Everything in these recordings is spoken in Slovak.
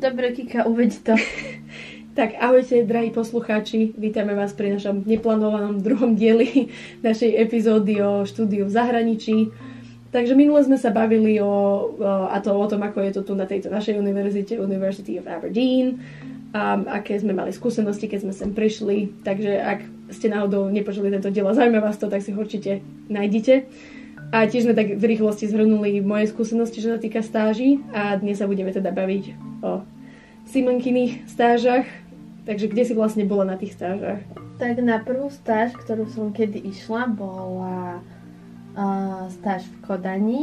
Dobre, Kika, uveď to. Tak ahojte, drahí poslucháči, vítame vás pri našom neplánovanom druhom dieli našej epizódy o štúdiu v zahraničí. Takže minule sme sa bavili o, a to o tom, ako je to tu na tejto našej univerzite, University of Aberdeen, a aké sme mali skúsenosti, keď sme sem prišli. Takže ak ste náhodou nepočuli tento diel a zaujíma vás to, tak si ho určite nájdete. A tiež sme tak v rýchlosti zhrnuli moje skúsenosti, čo sa týka stáží a dnes sa budeme teda baviť o Simonkyných stážach. Takže kde si vlastne bola na tých stážach? Tak na prvú stáž, ktorú som kedy išla, bola uh, stáž v Kodani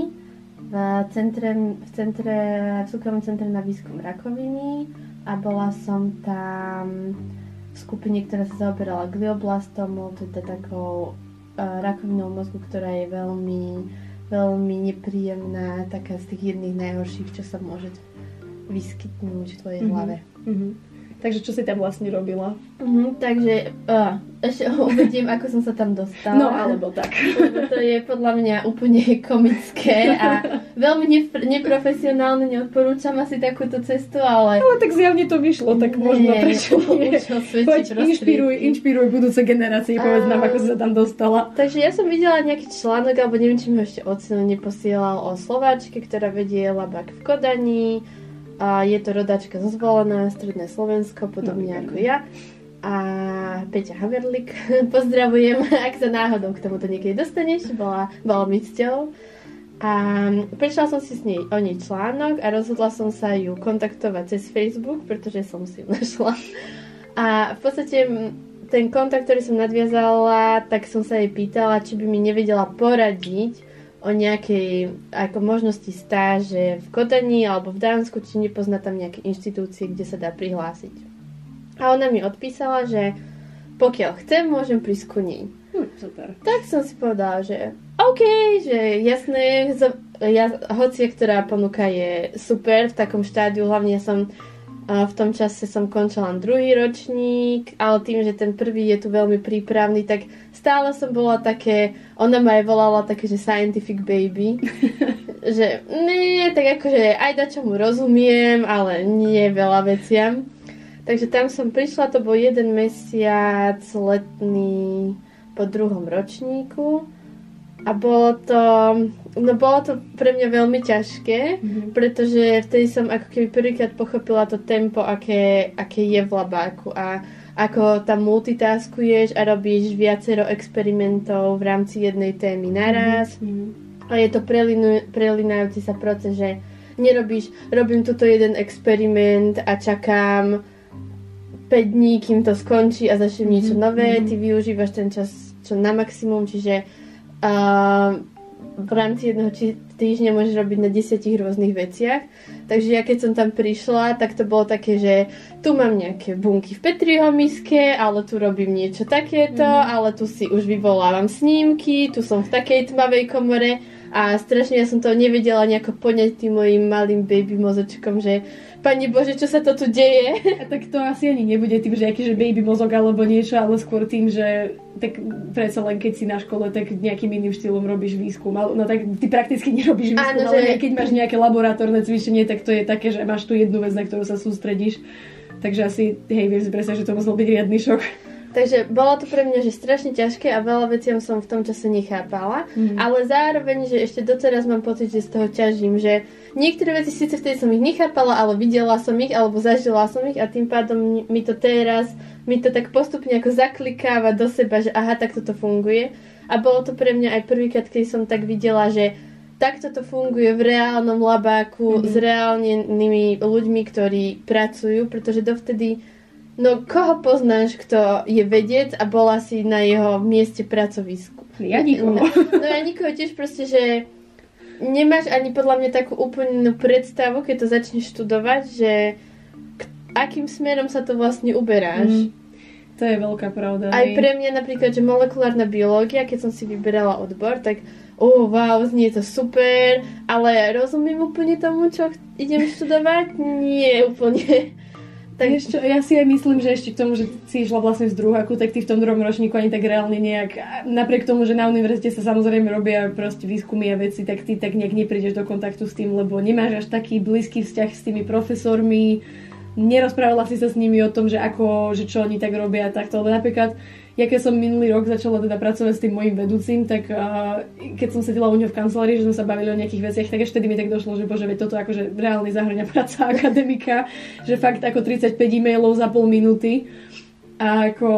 v centre, v centre, v súkromnom centre na výskum rakoviny a bola som tam v skupine, ktorá sa zaoberala glioblastomou, teda takou rakovinou mozgu, ktorá je veľmi, veľmi nepríjemná, taká z tých jedných najhorších, čo sa môže vyskytnúť v tvojej mm-hmm. hlave. Mm-hmm. Takže čo si tam vlastne robila? Uh-huh, takže uh, ešte uvediem, ako som sa tam dostala. No, alebo tak. to je podľa mňa úplne komické a veľmi nef- neprofesionálne, neodporúčam asi takúto cestu, ale... Ale tak zjavne to vyšlo, tak nie, možno prečo nie. Poď, inšpiruj, inšpiruj budúce generácie, povedz nám, ako si sa tam dostala. Takže ja som videla nejaký článok, alebo neviem, či mi ho ešte ocino neposielal o Slováčke, ktorá vedie labak v Kodani, a je to rodačka zo Zvolená, Stredné Slovensko, podobne no, ako ja. A Peťa Haverlik, pozdravujem, ak sa náhodou k tomuto niekedy dostaneš, bola, bola mi cťou. A prečala som si s nej o nej článok a rozhodla som sa ju kontaktovať cez Facebook, pretože som si ju našla. A v podstate ten kontakt, ktorý som nadviazala, tak som sa jej pýtala, či by mi nevedela poradiť, o nejakej ako možnosti stáže v Kodani alebo v Dánsku, či nepozná tam nejaké inštitúcie, kde sa dá prihlásiť. A ona mi odpísala, že pokiaľ chcem, môžem prísť ku nej. Hm, super. Tak som si povedala, že OK, že jasné, ja, hoci ktorá ponuka je super v takom štádiu, hlavne ja som v tom čase som končila len druhý ročník, ale tým, že ten prvý je tu veľmi prípravný, tak stále som bola také, ona ma aj volala také, že scientific baby, že nie, tak akože aj da čo mu rozumiem, ale nie veľa veciam. Takže tam som prišla, to bol jeden mesiac letný po druhom ročníku a bolo to, no bolo to pre mňa veľmi ťažké, mm-hmm. pretože vtedy som ako keby prvýkrát pochopila to tempo, aké, aké je v labáku a ako tam multitaskuješ a robíš viacero experimentov v rámci jednej témy naraz. Mm-hmm. A je to prelinu, prelinajúci sa proces, že nerobíš, robím tuto jeden experiment a čakám 5 dní, kým to skončí a začnem niečo nové, ty využívaš ten čas čo na maximum, čiže a v rámci jedného týždňa môžeš robiť na desiatich rôznych veciach. Takže ja keď som tam prišla, tak to bolo také, že tu mám nejaké bunky v Petriho miske, ale tu robím niečo takéto, mm. ale tu si už vyvolávam snímky, tu som v takej tmavej komore a strašne ja som to nevedela nejako poňať tým mojim malým baby mozočkom, že Pani Bože, čo sa to tu deje? A tak to asi ani nebude tým, že aký že baby mozog alebo niečo, ale skôr tým, že tak predsa len keď si na škole, tak nejakým iným štýlom robíš výskum. No tak ty prakticky nerobíš výskum, Áno, ale že... keď máš nejaké laboratórne cvičenie, tak to je také, že máš tu jednu vec, na ktorú sa sústredíš. Takže asi, hej, vieš si predstaviť, že to musel byť riadny šok. Takže bolo to pre mňa že strašne ťažké a veľa vecí som v tom čase nechápala, mm. ale zároveň, že ešte doteraz mám pocit, že z toho ťažím, že niektoré veci síce vtedy som ich nechápala, ale videla som ich alebo zažila som ich a tým pádom mi to teraz, mi to tak postupne ako zaklikáva do seba, že aha, tak toto funguje. A bolo to pre mňa aj prvýkrát, keď som tak videla, že takto to funguje v reálnom labáku mm-hmm. s reálnymi ľuďmi, ktorí pracujú, pretože dovtedy No koho poznáš, kto je vedec a bola si na jeho mieste pracovisku? Ja nikoho. No, no ja nikoho tiež proste, že nemáš ani podľa mňa takú úplnú predstavu, keď to začneš študovať, že k- akým smerom sa to vlastne uberáš. Mm. To je veľká pravda. Aj pre mňa napríklad, že molekulárna biológia, keď som si vyberala odbor, tak oh, wow, znie to super, ale rozumiem úplne tomu, čo idem študovať? Nie úplne. Tak ešte, ja si aj myslím, že ešte k tomu, že si išla vlastne z druháku, tak ty v tom druhom ročníku ani tak reálne nejak, napriek tomu, že na univerzite sa samozrejme robia proste výskumy a veci, tak ty tak nejak neprídeš do kontaktu s tým, lebo nemáš až taký blízky vzťah s tými profesormi, nerozprávala si sa s nimi o tom, že ako, že čo oni tak robia takto, lebo napríklad ja keď som minulý rok začala teda pracovať s tým mojim vedúcim, tak uh, keď som sedela u neho v kancelárii, že sme sa bavili o nejakých veciach, tak vtedy mi tak došlo, že bože, veď toto akože reálne zahrania práca akademika, že fakt ako 35 e-mailov za pol minúty a ako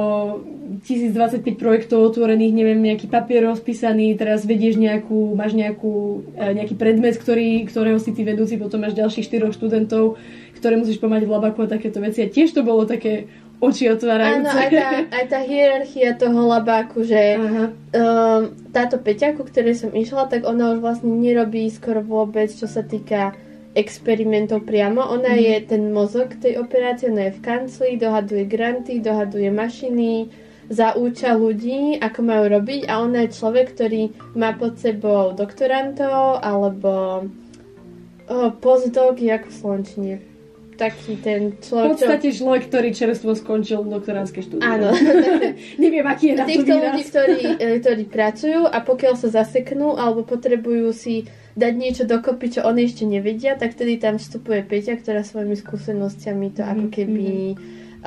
1025 projektov otvorených, neviem, nejaký papier rozpísaný, teraz vedieš nejakú, máš nejakú, e, nejaký predmet, ktorý, ktorého si ty vedúci, potom máš ďalších štyroch študentov, ktoré musíš pomať v labaku a takéto veci. A tiež to bolo také oči otvárajúce. Áno, aj tá, aj tá hierarchia toho labáku, že um, táto Peťa, ku ktorej som išla, tak ona už vlastne nerobí skoro vôbec, čo sa týka experimentov priamo. Ona mm. je ten mozog tej operácie, ona je v kancli, dohaduje granty, dohaduje mašiny, zaúča ľudí, ako majú robiť a ona je človek, ktorý má pod sebou doktorantov alebo oh, postdoc, ako v Slončine taký ten človek... V podstate čo... človek, ktorý čerstvo skončil doktoránske štúdie. Áno. Neviem, aký je na Týchto ľudí, ktorí, e, ktorí pracujú a pokiaľ sa zaseknú alebo potrebujú si dať niečo dokopy, čo oni ešte nevedia, tak vtedy tam vstupuje Peťa, ktorá svojimi skúsenostiami to ako mhm, keby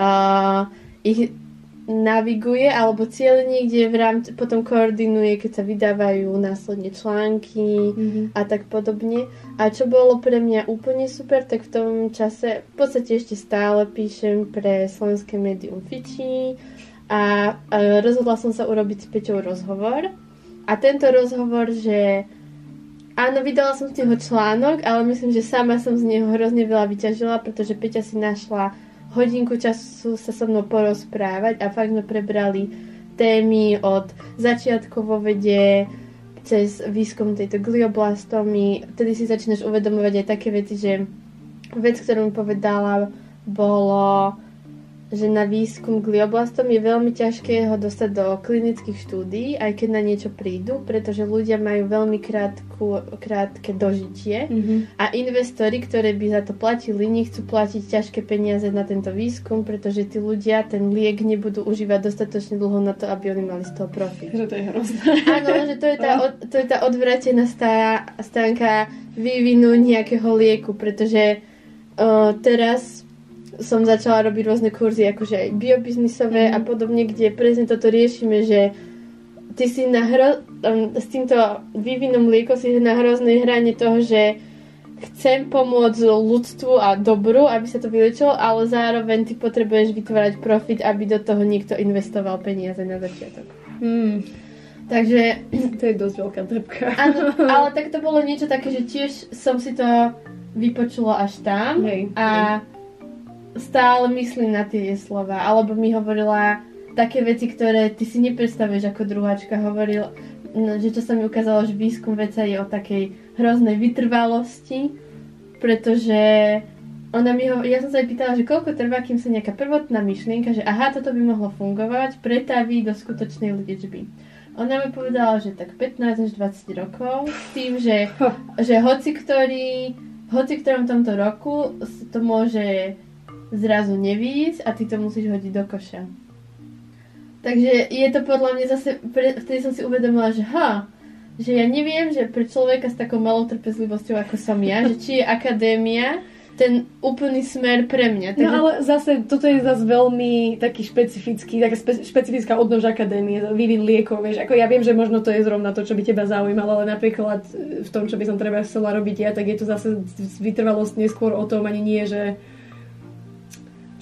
uh, ich naviguje alebo cieľ niekde v rámci, potom koordinuje, keď sa vydávajú následne články mm-hmm. a tak podobne. A čo bolo pre mňa úplne super, tak v tom čase v podstate ešte stále píšem pre slovenské médium Fiči a, a rozhodla som sa urobiť s Peťou rozhovor. A tento rozhovor, že áno, vydala som z neho článok, ale myslím, že sama som z neho hrozne veľa vyťažila, pretože Peťa si našla hodinku času sa so mnou porozprávať a fakt sme prebrali témy od začiatku vo vede cez výskum tejto glioblastomy. Vtedy si začínaš uvedomovať aj také veci, že vec, ktorú mi povedala, bolo že na výskum glioblastom je veľmi ťažké ho dostať do klinických štúdií, aj keď na niečo prídu, pretože ľudia majú veľmi krátku, krátke dožitie mm-hmm. a investori, ktoré by za to platili, nechcú platiť ťažké peniaze na tento výskum, pretože tí ľudia ten liek nebudú užívať dostatočne dlho na to, aby oni mali z toho profit. Že to je hrozné. Áno, že to je tá, to je tá odvratená stránka vývinu nejakého lieku, pretože uh, teraz som začala robiť rôzne kurzy, akože aj biobiznisové mm. a podobne, kde presne toto riešime, že ty si na hro, um, s týmto vývinom liekov si na hroznej hrane toho, že chcem pomôcť ľudstvu a dobru, aby sa to vylečilo, ale zároveň ty potrebuješ vytvárať profit, aby do toho niekto investoval peniaze na začiatok. Hmm. Takže... To je dosť veľká trpka. Áno, ale tak to bolo niečo také, že tiež som si to vypočula až tam hej, a hej stále myslím na tie slova. Alebo mi hovorila také veci, ktoré ty si nepredstavuješ ako druháčka. Hovoril, no, že čo sa mi ukázalo, že výskum veca je o takej hroznej vytrvalosti, pretože ona mi ho, ja som sa jej pýtala, že koľko trvá, kým sa nejaká prvotná myšlienka, že aha, toto by mohlo fungovať, pretaví do skutočnej liečby. Ona mi povedala, že tak 15 až 20 rokov, s tým, že, že hoci ktorý, hoci ktorom tomto roku to môže zrazu nevísť a ty to musíš hodiť do koša. Takže je to podľa mňa zase, pre, vtedy som si uvedomila, že ha, že ja neviem, že pre človeka s takou malou trpezlivosťou ako som ja, že či je akadémia ten úplný smer pre mňa. No, Takže... No ale zase, toto je zase veľmi taký špecifický, taká spe, špecifická odnož akadémie, vývin liekov, vieš, ako ja viem, že možno to je zrovna to, čo by teba zaujímalo, ale napríklad v tom, čo by som treba chcela robiť ja, tak je to zase vytrvalosť neskôr o tom ani nie, že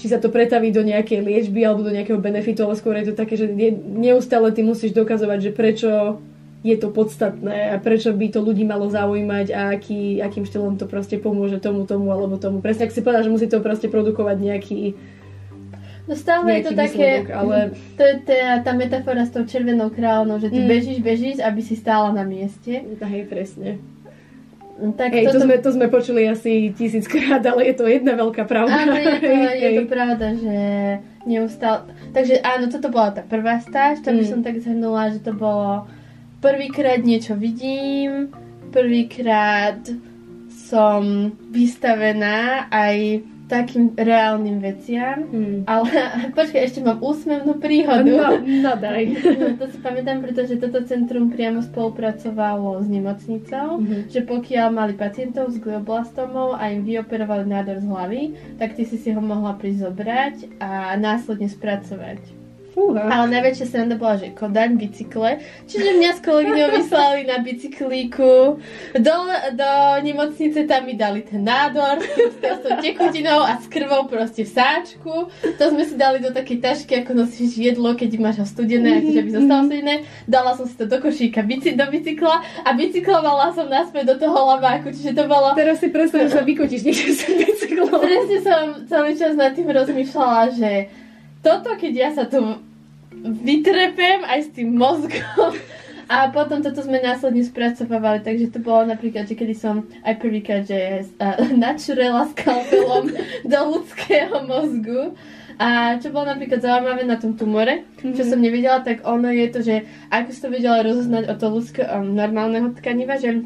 či sa to pretaví do nejakej liečby alebo do nejakého benefitu, ale skôr je to také, že neustále ty musíš dokazovať, že prečo je to podstatné a prečo by to ľudí malo zaujímať a aký, akým štýlom to proste pomôže tomu, tomu alebo tomu. Presne ak si povedal, že musí to proste produkovať nejaký No stále je to také, ale... to je tá, tá metafora s tou červenou kráľnou, že ty mm. bežíš, bežíš, aby si stála na mieste. Hej, presne. Tak Hej, toto... to, sme, to sme počuli asi tisíckrát, ale je to jedna veľká pravda. Áno, je to, je to pravda, že neustále... Takže áno, toto bola tá prvá stáž, to by mm. som tak zhrnula, že to bolo prvýkrát niečo vidím, prvýkrát som vystavená aj takým reálnym veciam. Hmm. Ale počkaj, ešte mám úsmevnú príhodu. No, no daj. to si pamätám, pretože toto centrum priamo spolupracovalo s nemocnicou, Mhm. že pokiaľ mali pacientov s glioblastomou a im vyoperovali nádor z hlavy, tak ty si si ho mohla prísť zobrať a následne spracovať. Fúha. Ale najväčšia sranda bola, že Kodaň bicykle, čiže mňa s kolegyňou vyslali na bicyklíku do, do nemocnice, tam mi dali ten nádor s tou tekutinou a s krvou proste v sáčku. To sme si dali do takej tašky, ako nosíš jedlo, keď máš ho studené, akože by zostalo studené. Dala som si to do košíka bici, do bicykla a bicyklovala som naspäť do toho labáku, čiže to bolo... Teraz si predstav, že sa vykotíš niekde s bicyklom. Presne som celý čas nad tým rozmýšľala, že toto, keď ja sa tu vytrepem aj s tým mozgom a potom toto sme následne spracovávali, takže to bolo napríklad, že kedy som aj prvýkrát, že uh, načurela skalpelom do ľudského mozgu. A čo bolo napríklad zaujímavé na tom tumore, čo som nevedela, tak ono je to, že ako som to vedela rozoznať od toho ľudského um, normálneho tkaniva, že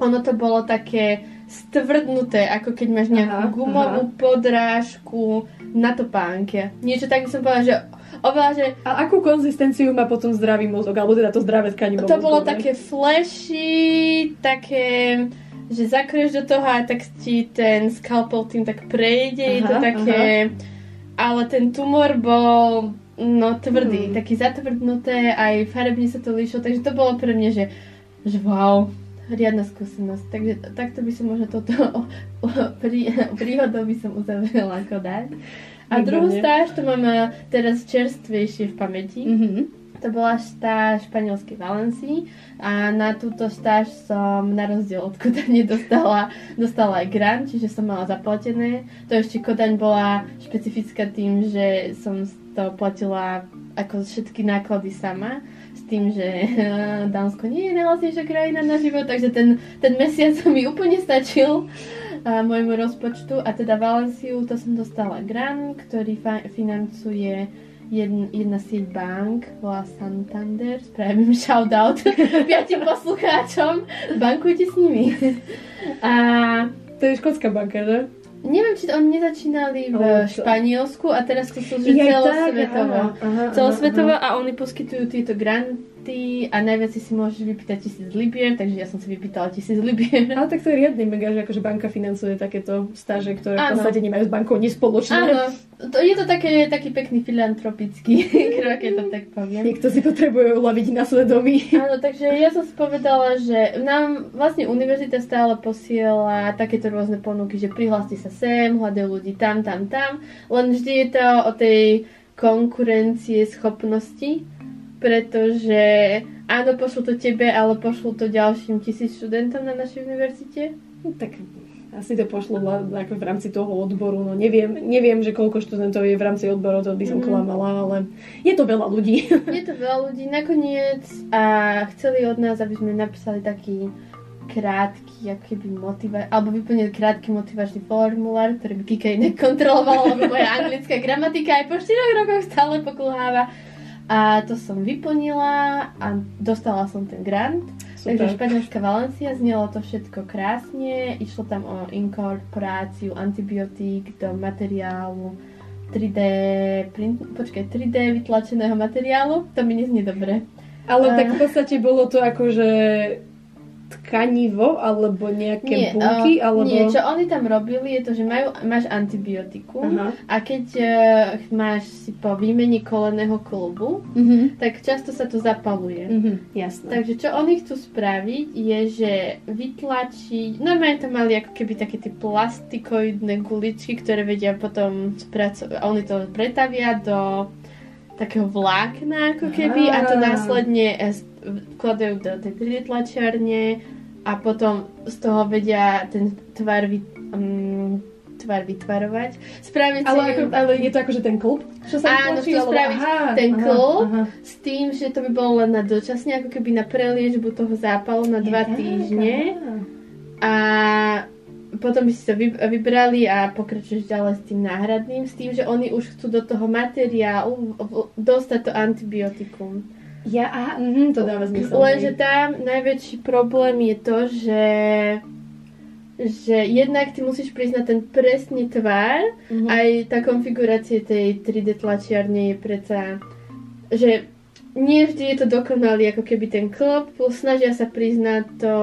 ono to bolo také stvrdnuté, ako keď máš nejakú Aha, gumovú podrážku na topánke. Niečo tak by som povedala, že oveľa, že A akú konzistenciu má potom zdravý mozog, alebo teda to zdravé tkanivo to bolo mozgové? také flashy, také, že zakreš do toho a tak ti ten scalpel tým tak prejde, je to Aha, také, ale ten tumor bol no tvrdý, Hmm. taký zatvrdnuté, aj farebne sa to líšilo, takže to bolo pre mňa, že, že wow, riadna skúsenosť. Takže takto by som možno toto prí, príhodou by som uzavrela ako dať. A druhú stáž, to mám eh, teraz čerstvejšie v pamäti. Mhm. To bola stáž v španielskej Valencii a na túto stáž som na rozdiel od Kodane dostala, dostala aj grant, čiže som mala zaplatené. To ešte Kodaň bola špecifická tým, že som to platila ako všetky náklady sama s tým, že eh, Dánsko nie je najlacnejšia krajina na život, takže ten, ten mesiac mi úplne stačil môjmu rozpočtu a teda Valenciu to som dostala grant, ktorý fa- financuje jedna, jedna sieť bank, volá Santander, spravím shoutout piatim poslucháčom, bankujte s nimi. A To je škótska banka, že? neviem, či to oni nezačínali v Španielsku a teraz to sú že celosvetovo. aha, aha, Celosvetovo aha. a oni poskytujú tieto granty a najviac si môžeš vypýtať tisíc libier, takže ja som si vypýtala tisíc libier. Ale tak to je riadny mega, že akože banka financuje takéto stáže, ktoré v Áno. podstate nemajú s bankou nič spoločné. Áno, to, je to také, taký pekný filantropický krok, keď to tak poviem. Niekto si potrebuje uľaviť na svedomí. Áno, takže ja som si povedala, že nám vlastne univerzita stále posiela takéto rôzne ponuky, že prihláste sa sem, hľadajú ľudí tam, tam, tam, len vždy je to o tej konkurencie schopnosti, pretože áno, pošlu to tebe, ale pošlu to ďalším tisíc študentom na našej univerzite. No, tak asi to pošlo ako v rámci toho odboru. No neviem, neviem, že koľko študentov je v rámci odborov, to by som Mhm. klamala, ale je to veľa ľudí. Je to veľa ľudí nakoniec a chceli od nás, aby sme napísali taký krátky, ako keby motiva- alebo vyplnili krátky motivačný formulár, ktorý by Kika inak kontrolovala, lebo moja anglická gramatika aj po 4 rokoch stále pokulháva. A to som vyplnila a dostala som ten grant. Takže španielská Valencia, znelo to všetko krásne, išlo tam o inkorporáciu antibiotík do materiálu 3D, print, počkaj, 3D vytlačeného materiálu, to mi neznie dobre. Ale tak A- v podstate bolo to akože tkanivo, alebo nejaké bunky, eh, alebo... nie, čo oni tam robili je to, že majú, máš antibiotikum Aha. a keď uh, máš si po výmene koleného klubu, Mhm. tak často sa to zapaluje. Mhm, jasné. Takže čo oni chcú spraviť je, že vytlačiť, normálne to mali ako keby také tie plastikoidné guličky, ktoré vedia potom spracovať, oni to pretavia do takého vlákna ako keby a to Á. následne vkladajú do tej 3D tlačiarne a potom z toho vedia ten tvar, vy, um, tvar vytvarovať. Spraviť Ale, si ako, ale je to akože ten klub, čo sa Áno, chcú alebo- spraviť aha, ten aha, klub. aha. s tým, že to by bolo len na dočasne, ako keby na preliežbu toho zápalu na dva Je tak, týždne. aha. A potom by si to vy- vybrali a pokračuješ ďalej s tým náhradným, s tým, že oni už chcú do toho materiálu dostať to antibiotikum. Ja, aha, mhm, to dáva zmysel. Lenže tam najväčší problém je to, že že jednak ty musíš na ten presný tvár, Mhm. aj tá konfigurácia tej 3D tlačiarne je predsa, že nie vždy je to dokonalý ako keby ten klop, plus snažia sa priznať to,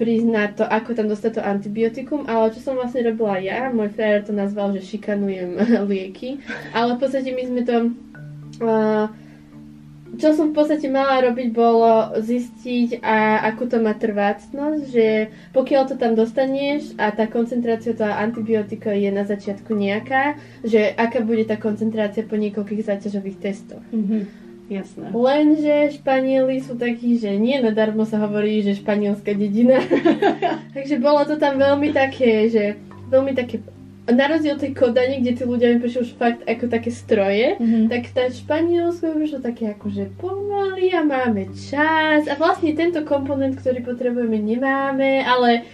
priznať to, ako tam dostať to antibiotikum, ale čo som vlastne robila ja, môj frajer to nazval, že šikanujem lieky, ale v podstate my sme to uh, čo som v podstate mala robiť bolo zistiť, a akú to má trvácnosť, že pokiaľ to tam dostaneš a tá koncentrácia toho antibiotika je na začiatku nejaká, že aká bude tá koncentrácia po niekoľkých záťažových testoch. Mhm. Jasné. Lenže Španieli sú takí, že nie nadarmo sa hovorí, že španielská dedina. Takže bolo to tam veľmi také, že veľmi také na rozdiel tej Kodane, kde tí ľudia mi prišli už fakt ako také stroje, Mhm. tak tá Španielsko prišlo také akože pomaly a máme čas a vlastne tento komponent, ktorý potrebujeme, nemáme, ale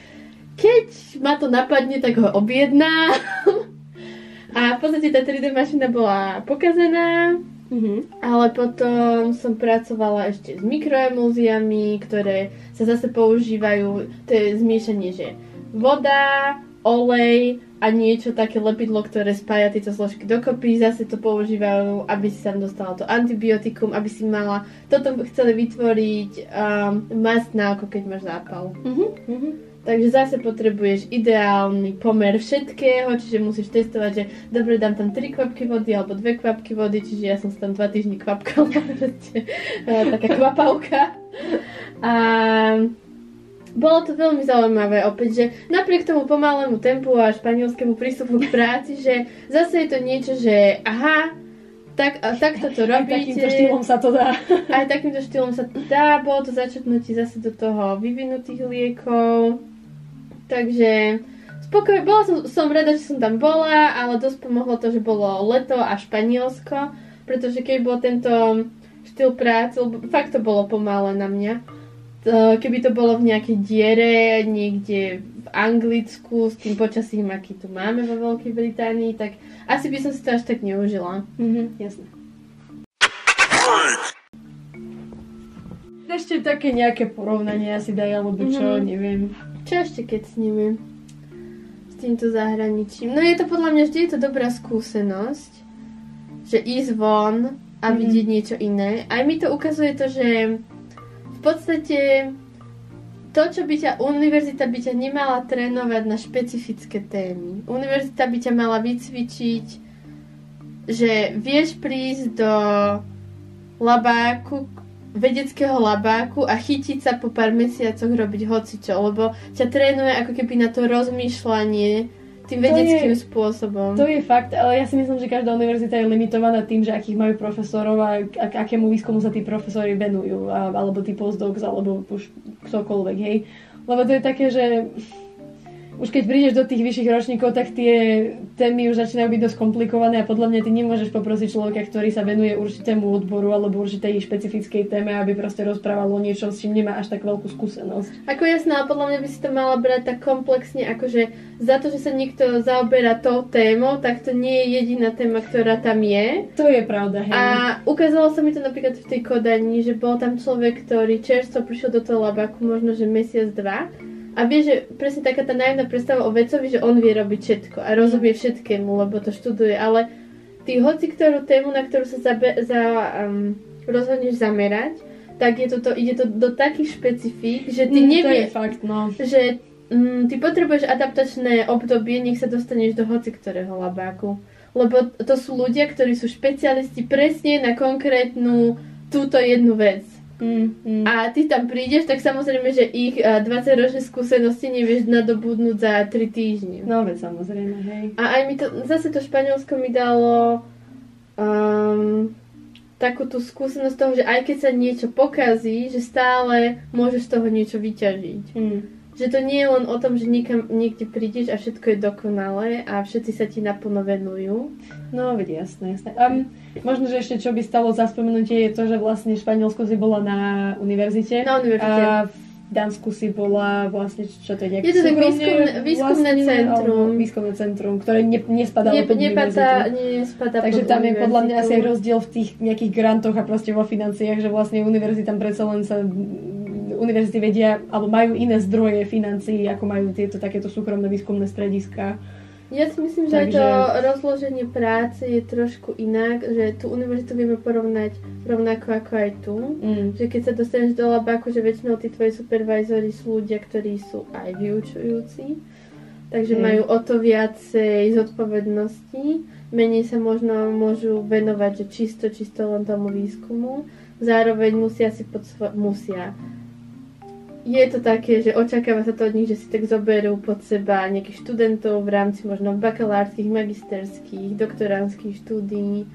keď ma to napadne, tak ho objednám. A v podstate tá 3D mašina bola pokazená, Mhm. ale potom som pracovala ešte s mikroemulziami, ktoré sa zase používajú, to je zmiešanie, že voda, olej a niečo také lepidlo, ktoré spája tieto zložky dokopy. Zase to používajú, aby si tam dostala to antibiotikum, aby si mala... Toto chceli vytvoriť um, mast na oko, keď máš zápal. Mhm. Mhm. Takže zase potrebuješ ideálny pomer všetkého, čiže musíš testovať, že dobre, dám tam 3 kvapky vody alebo 2 kvapky vody, čiže ja som sa tam 2 týždne kvapkala, eh, taká kvapavka. A bolo to veľmi zaujímavé opäť, že napriek tomu pomalému tempu a španielskému prístupu k práci, že zase je to niečo, že aha, tak, a takto to Aj takýmto robíte. štýlom sa to dá. Aj takýmto štýlom sa dá, bolo to začetnutie zase do toho vyvinutých liekov. Takže spokoj, bola som, som rada, že som tam bola, ale dosť pomohlo to, že bolo leto a Španielsko, pretože keď bol tento štýl práce, fakt to bolo pomalé na mňa, to, keby to bolo v nejakej diere, niekde v Anglicku, s tým počasím, aký tu máme vo Veľkej Británii, tak asi by som si to až tak neužila. Mhm. Jasné. Ešte také nejaké porovnanie asi daj, alebo čo, Mhm. neviem. Čo ešte keď s nimi? S týmto zahraničím. No je to podľa mňa vždy je to dobrá skúsenosť, že ísť von a Mhm. vidieť niečo iné. Aj mi to ukazuje to, že v podstate to, čo by ťa, univerzita by ťa nemala trénovať na špecifické témy. Univerzita by ťa mala vycvičiť, že vieš prísť do labáku, vedeckého labáku a chytiť sa po pár mesiacoch robiť hocičo, lebo ťa trénuje ako keby na to rozmýšľanie tým To vedeckým je- spôsobom. To je fakt, ale ja si myslím, že každá univerzita je limitovaná tým, že akých majú profesorov a k- akému výskumu sa tí profesori venujú, a, alebo tí postdocs, alebo už ktokoľvek, hej. Lebo to je také, že už keď prídeš do tých vyšších ročníkov, tak tie témy už začínajú byť dosť komplikované a podľa mňa ty nemôžeš poprosiť človeka, ktorý sa venuje určitému odboru alebo určitej špecifickej téme, aby proste rozprával o niečom, s čím nemá až tak veľkú skúsenosť. Ako jasná, podľa mňa by si to mala brať tak komplexne, akože za to, že sa niekto zaoberá tou témou, tak to nie je jediná téma, ktorá tam je. To je pravda, hej. A ukázalo sa mi to napríklad v tej Kodani, že bol tam človek, ktorý čerstvo prišiel do toho labaku, možno že mesiac, dva. A vie, že presne taká tá naivná predstava o vecovi, že on vie robiť všetko a rozumie všetkému, lebo to študuje, ale ty hoci ktorú tému, na ktorú sa zabe- za, um, rozhodneš zamerať, tak je to, to, ide to do takých špecifík, že ty Mm, nevieš, fakt, no. že mm, ty potrebuješ adaptačné obdobie, nech sa dostaneš do hoci ktorého labáku. Lebo to sú ľudia, ktorí sú špecialisti presne na konkrétnu túto jednu vec. Mm, mm. A ty tam prídeš, tak samozrejme, že ich eh, 20-ročné skúsenosti nevieš nadobudnúť za 3 týždne. No veď samozrejme, hej. A aj mi to, zase to Španielsko mi dalo um, takú tú skúsenosť toho, že aj keď sa niečo pokazí, že stále môžeš z toho niečo vyťažiť. Mm. Že to nie je len o tom, že niekam, niekde prídeš a všetko je dokonalé a všetci sa ti naplno venujú. No veď jasné, jasné. Um, možno, že ešte čo by stalo za spomenutie je to, že vlastne Španielsko si bola na univerzite. Na univerzite. A v Dánsku si bola vlastne, čo to je nejaké Je to tak výskumné- výskumné vlastnené, centrum. Výskumné centrum, ktoré ne, nespadá Nie, opäť nepadá, nespadá Takže pod tam je podľa mňa asi aj rozdiel v tých nejakých grantoch a proste vo financiách, že vlastne univerzitám predsa len sa univerzity vedia, alebo majú iné zdroje financií, ako majú tieto takéto súkromné výskumné strediska. Ja si myslím, že Takže... to rozloženie práce je trošku inak, že tú univerzitu vieme porovnať rovnako ako aj tu. Mm. Že keď sa dostaneš do labaku, že väčšinou tí tvoji supervizory sú ľudia, ktorí sú aj vyučujúci. Takže mm. majú o to viacej zodpovedností. Menej sa možno môžu venovať že čisto, čisto len tomu výskumu. Zároveň musia si pod svo- musia je to také, že očakáva sa to od nich, že si tak zoberú pod seba nejakých študentov v rámci možno bakalárskych, magisterských, doktoránskych štúdií.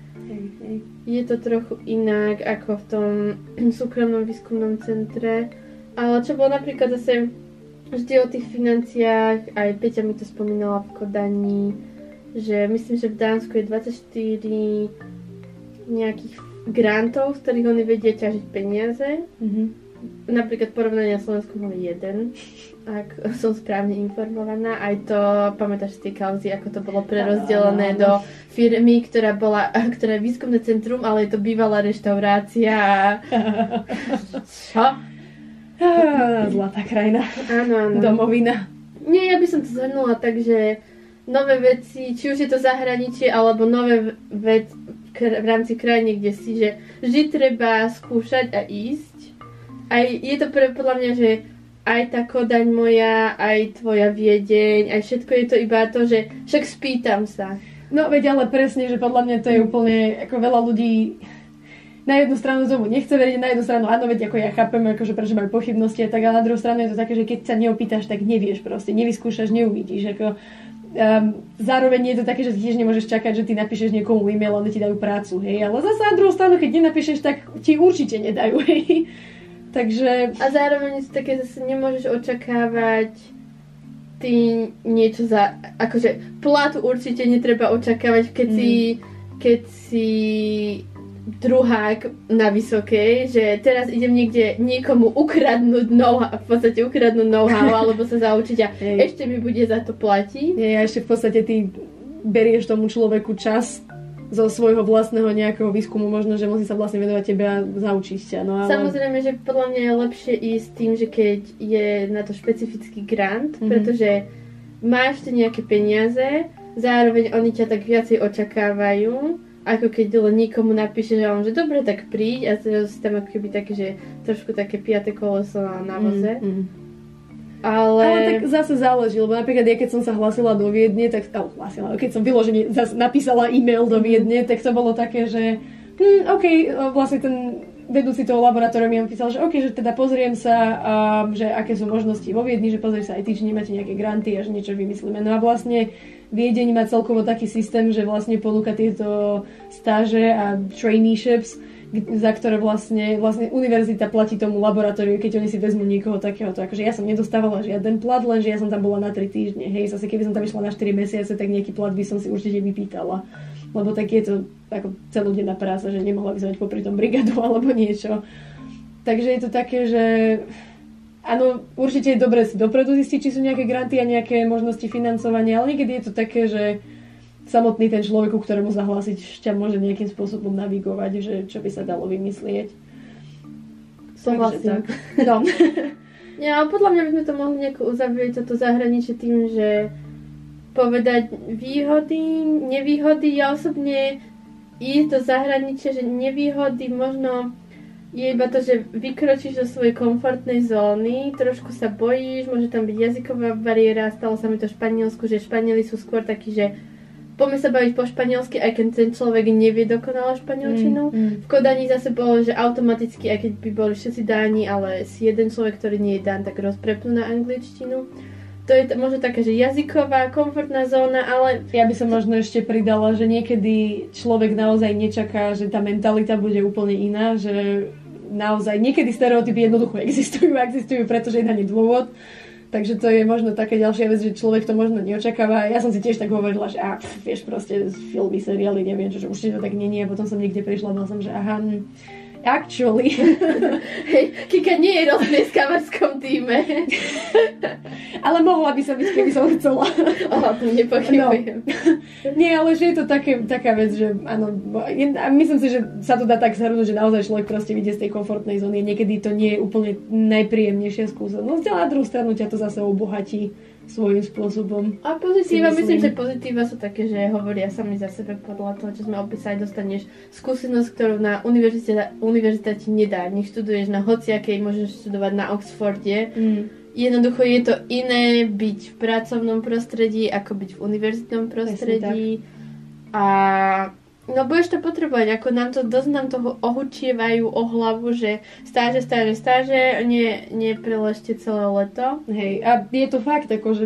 Je to trochu inak ako v tom súkromnom výskumnom centre. Ale čo bolo napríklad zase vždy o tých financiách, aj Peťa mi to spomínala v Kodani, že myslím, že v Dánsku je 24 nejakých grantov, z ktorých oni vedia ťažiť peniaze. Mm-hmm napríklad porovnania Slovensku mali jeden, ak som správne informovaná. Aj to, pamätáš z tej kauzy, ako to bolo prerozdelené do firmy, ktorá bola, ktorá je výskumné centrum, ale je to bývalá reštaurácia. Čo? Zlatá krajina. Áno, áno. Domovina. Nie, ja by som to zhrnula tak, že nové veci, či už je to zahraničie, alebo nové veci v rámci krajiny, kde si, že vždy treba skúšať a ísť aj je to pre, podľa mňa, že aj tá kodaň moja, aj tvoja viedeň, aj všetko je to iba to, že však spýtam sa. No veď ale presne, že podľa mňa to je úplne, ako veľa ľudí na jednu stranu tomu nechce veriť, na jednu stranu áno, veď ako ja chápem, akože prečo majú pochybnosti a tak, ale na druhú stranu je to také, že keď sa neopýtaš, tak nevieš proste, nevyskúšaš, neuvidíš. Ako, um, zároveň je to také, že tiež nemôžeš čakať, že ty napíšeš niekomu e-mail a oni ti dajú prácu, hej, ale zase na druhú stranu, keď nenapíšeš, tak ti určite nedajú, hej. Takže... A zároveň si také zase nemôžeš očakávať ty niečo za... Akože platu určite netreba očakávať, keď mm. si keď si druhák na vysokej, že teraz idem niekde niekomu ukradnúť know-how, v podstate ukradnúť know-how, alebo sa zaučiť a ešte mi bude za to platiť. Nie, a ešte v podstate ty berieš tomu človeku čas zo svojho vlastného nejakého výskumu možno, že musí sa vlastne venovať tebe a zaučiť ťa. No, ale... Samozrejme, že podľa mňa je lepšie ísť tým, že keď je na to špecifický grant, mm-hmm. pretože máš tu nejaké peniaze, zároveň oni ťa tak viacej očakávajú, ako keď len nikomu napíše, že on, že dobre, tak príď a teraz si tam ako keby také, že trošku také piaté koleso na voze. Mm-hmm. Ale... ale tak zase záleží, lebo napríklad ja keď som sa hlasila do Viedne, tak oh, hlasila, keď som vyložene napísala e-mail do Viedne, tak to bolo také, že hm, OK, vlastne ten vedúci toho laboratória mi písal, že OK, že teda pozriem sa, um, že aké sú možnosti vo Viedni, že pozri sa aj ty, či nemáte nejaké granty a že niečo vymyslíme. No a vlastne Viedeň má celkovo taký systém, že vlastne ponúka tieto stáže a traineeships, za ktoré vlastne, vlastne univerzita platí tomu laboratóriu, keď oni si vezmú niekoho takéhoto. Akože ja som nedostávala žiaden plat, lenže ja som tam bola na 3 týždne. Hej, zase keby som tam išla na 4 mesiace, tak nejaký plat by som si určite vypýtala. Lebo tak je to ako celodenná práca, že nemohla by som mať popri tom brigadu alebo niečo. Takže je to také, že áno, určite je dobre si dopredu zistiť, či sú nejaké granty a nejaké možnosti financovania, ale niekedy je to také, že samotný ten človek, ku ktorému zahlásiť, ťa môže nejakým spôsobom navigovať, že čo by sa dalo vymyslieť. Súhlasím. No. Nie, ale podľa mňa by sme to mohli nejako uzavrieť toto zahraničie tým, že povedať výhody, nevýhody. Ja osobne ísť do zahraničia, že nevýhody možno je iba to, že vykročíš do svojej komfortnej zóny, trošku sa bojíš, môže tam byť jazyková bariéra, stalo sa mi to v Španielsku, že Španieli sú skôr takí, že poďme sa baviť po španielsky, aj keď ten človek nevie dokonale španielčinu. Mm, mm. V Kodani zase bolo, že automaticky, aj keď by boli všetci dáni, ale si jeden človek, ktorý nie je dán, tak rozprepnú na angličtinu. To je t- možno také, že jazyková, komfortná zóna, ale... Ja by som možno ešte pridala, že niekedy človek naozaj nečaká, že tá mentalita bude úplne iná, že naozaj niekedy stereotypy jednoducho existujú, existujú, pretože je na ne dôvod Takže to je možno také ďalšia vec, že človek to možno neočakáva. Ja som si tiež tak hovorila, že ah, vieš, proste filmy, seriály, neviem, čo, že určite to tak není. A potom som niekde prišla a som, že aha, hm, actually. Hej, Kika nie je rozplieskavárskom týme. Ale mohla by som byť, keby som chcela. O, to nepochybujem. Nie, ale že je to také, taká vec, že áno, myslím si, že sa to dá tak zhrnúť, že naozaj človek proste vidie z tej komfortnej zóny. Niekedy to nie je úplne najpríjemnejšia skúsenosť, ale na druhú stranu ťa to zase obohatí svojím spôsobom. A pozitíva, myslím, myslím. že pozitíva sú také, že hovoria sami za sebe podľa toho, čo sme opísali, dostaneš skúsenosť, ktorú na univerzite, univerzita ti nedá. Nech študuješ na hociakej, môžeš študovať na Oxforde. Mm. Jednoducho je to iné byť v pracovnom prostredí, ako byť v univerzitnom prostredí. A no budeš to potrebovať, ako nám to, dosť nám toho ohučievajú o hlavu, že stáže, stáže, stáže, nie, nepreležte celé leto. Hej, a je to fakt, ako, že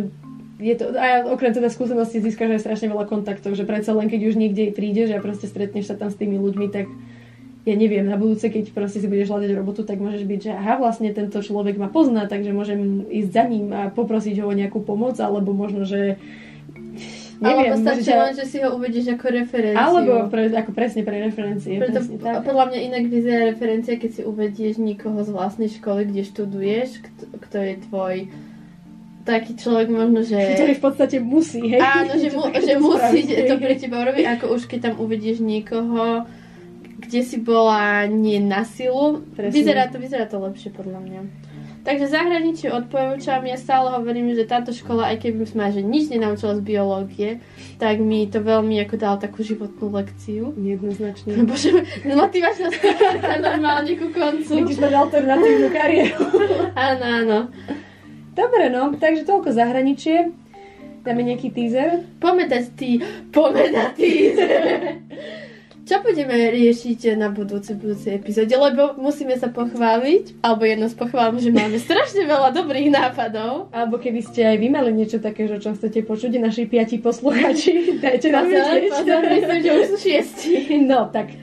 je to, a okrem teda skúsenosti získaš aj strašne veľa kontaktov, že predsa len keď už niekde prídeš a proste stretneš sa tam s tými ľuďmi, tak ja neviem, na budúce, keď proste si budeš hľadať robotu, tak môžeš byť, že aha, vlastne tento človek ma pozná, takže môžem ísť za ním a poprosiť ho o nejakú pomoc, alebo možno, že neviem, Alebo stačí len, že si ho uvedeš ako referenciu. alebo pre, ako presne pre referencie. Preto presne tak. podľa mňa inak vyzerá referencia, keď si uvedieš nikoho z vlastnej školy, kde študuješ, kto, kto je tvoj taký človek možno, že... Ktorý v podstate musí, hej? Áno, že, mu, že musí spraviť, to pre teba urobiť, ako už keď tam uvedieš niekoho, kde si bola nie na silu. Presne. Vyzerá to, vyzerá to lepšie podľa mňa. Takže zahraničie odporúčam, ja stále hovorím, že táto škola, aj keby ma že nič nenaučila z biológie, tak mi to veľmi ako dala takú životnú lekciu. Jednoznačne. Bože, motivačná speakerka normálne ku koncu. Vidíš mať alternatívnu kariéru. Áno, áno. Dobre, no, takže toľko zahraničie. Dáme nejaký teaser. Poďme dať tý, poďme teaser. Čo budeme riešiť na budúcej, budúcej epizóde? Lebo musíme sa pochváliť, alebo jedno z pochválom, že máme strašne veľa dobrých nápadov. Alebo keby ste aj vy mali niečo také, že čo chcete počuť, naši piati posluchači, dajte nám Pozor, myslím, že už sú šiesti. No, tak.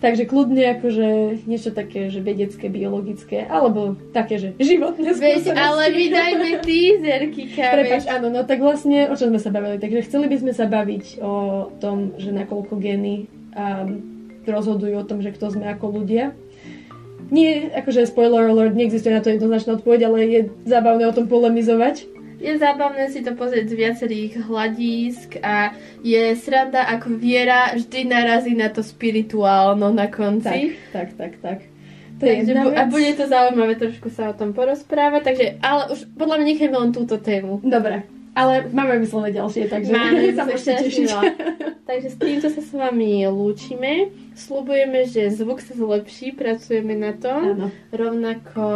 Takže kľudne akože niečo také, že vedecké, biologické, alebo také, že životné Veď, skúsenosti. ale my dajme teaser, Kika. Prepač, veď. áno, no tak vlastne, o čom sme sa bavili? Takže chceli by sme sa baviť o tom, že nakoľko gény rozhodujú o tom, že kto sme ako ľudia. Nie, akože spoiler alert, neexistuje na to jednoznačná odpoveď, ale je zábavné o tom polemizovať. Je zábavné si to pozrieť z viacerých hľadísk a je sranda, ako viera vždy narazí na to spirituálno na konci. Tak, tak, tak, tak. To je Takže bu- a bude to zaujímavé trošku sa o tom porozprávať, takže, ale už podľa mňa nechajme len túto tému. Dobre, ale máme vymyslené ďalšie, takže sa to môžete tešiť. veľa. Takže s týmto sa s vami lúčime. Slubujeme, že zvuk sa zlepší, pracujeme na tom. Áno, Rovnako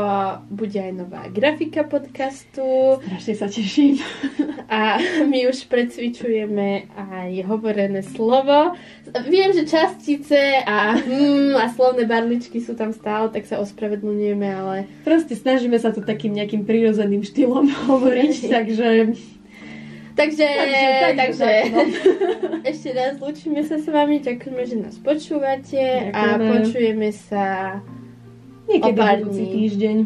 bude aj nová grafika podcastu strašne sa teším. a my už precvičujeme aj hovorené slovo. Viem, že častice a mm, a slovné barličky sú tam stále, tak sa ospravedlňujeme, ale Proste snažíme sa to takým nejakým prirodzeným štýlom hovoriť, takže... Takže, Takže, takže, takže, tak, ešte raz lúčime sa s vami, ďakujeme, že nás počúvate a Ďakujeme. počujeme sa Niekedy O pár dní. týždeň.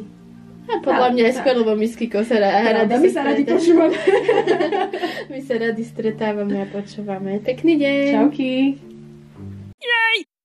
a podľa Tak, mňa aj skôr, lebo my s sa Rada, my sa radi počúvame. my sa radi stretávame a počúvame. Pekný deň. Čauky.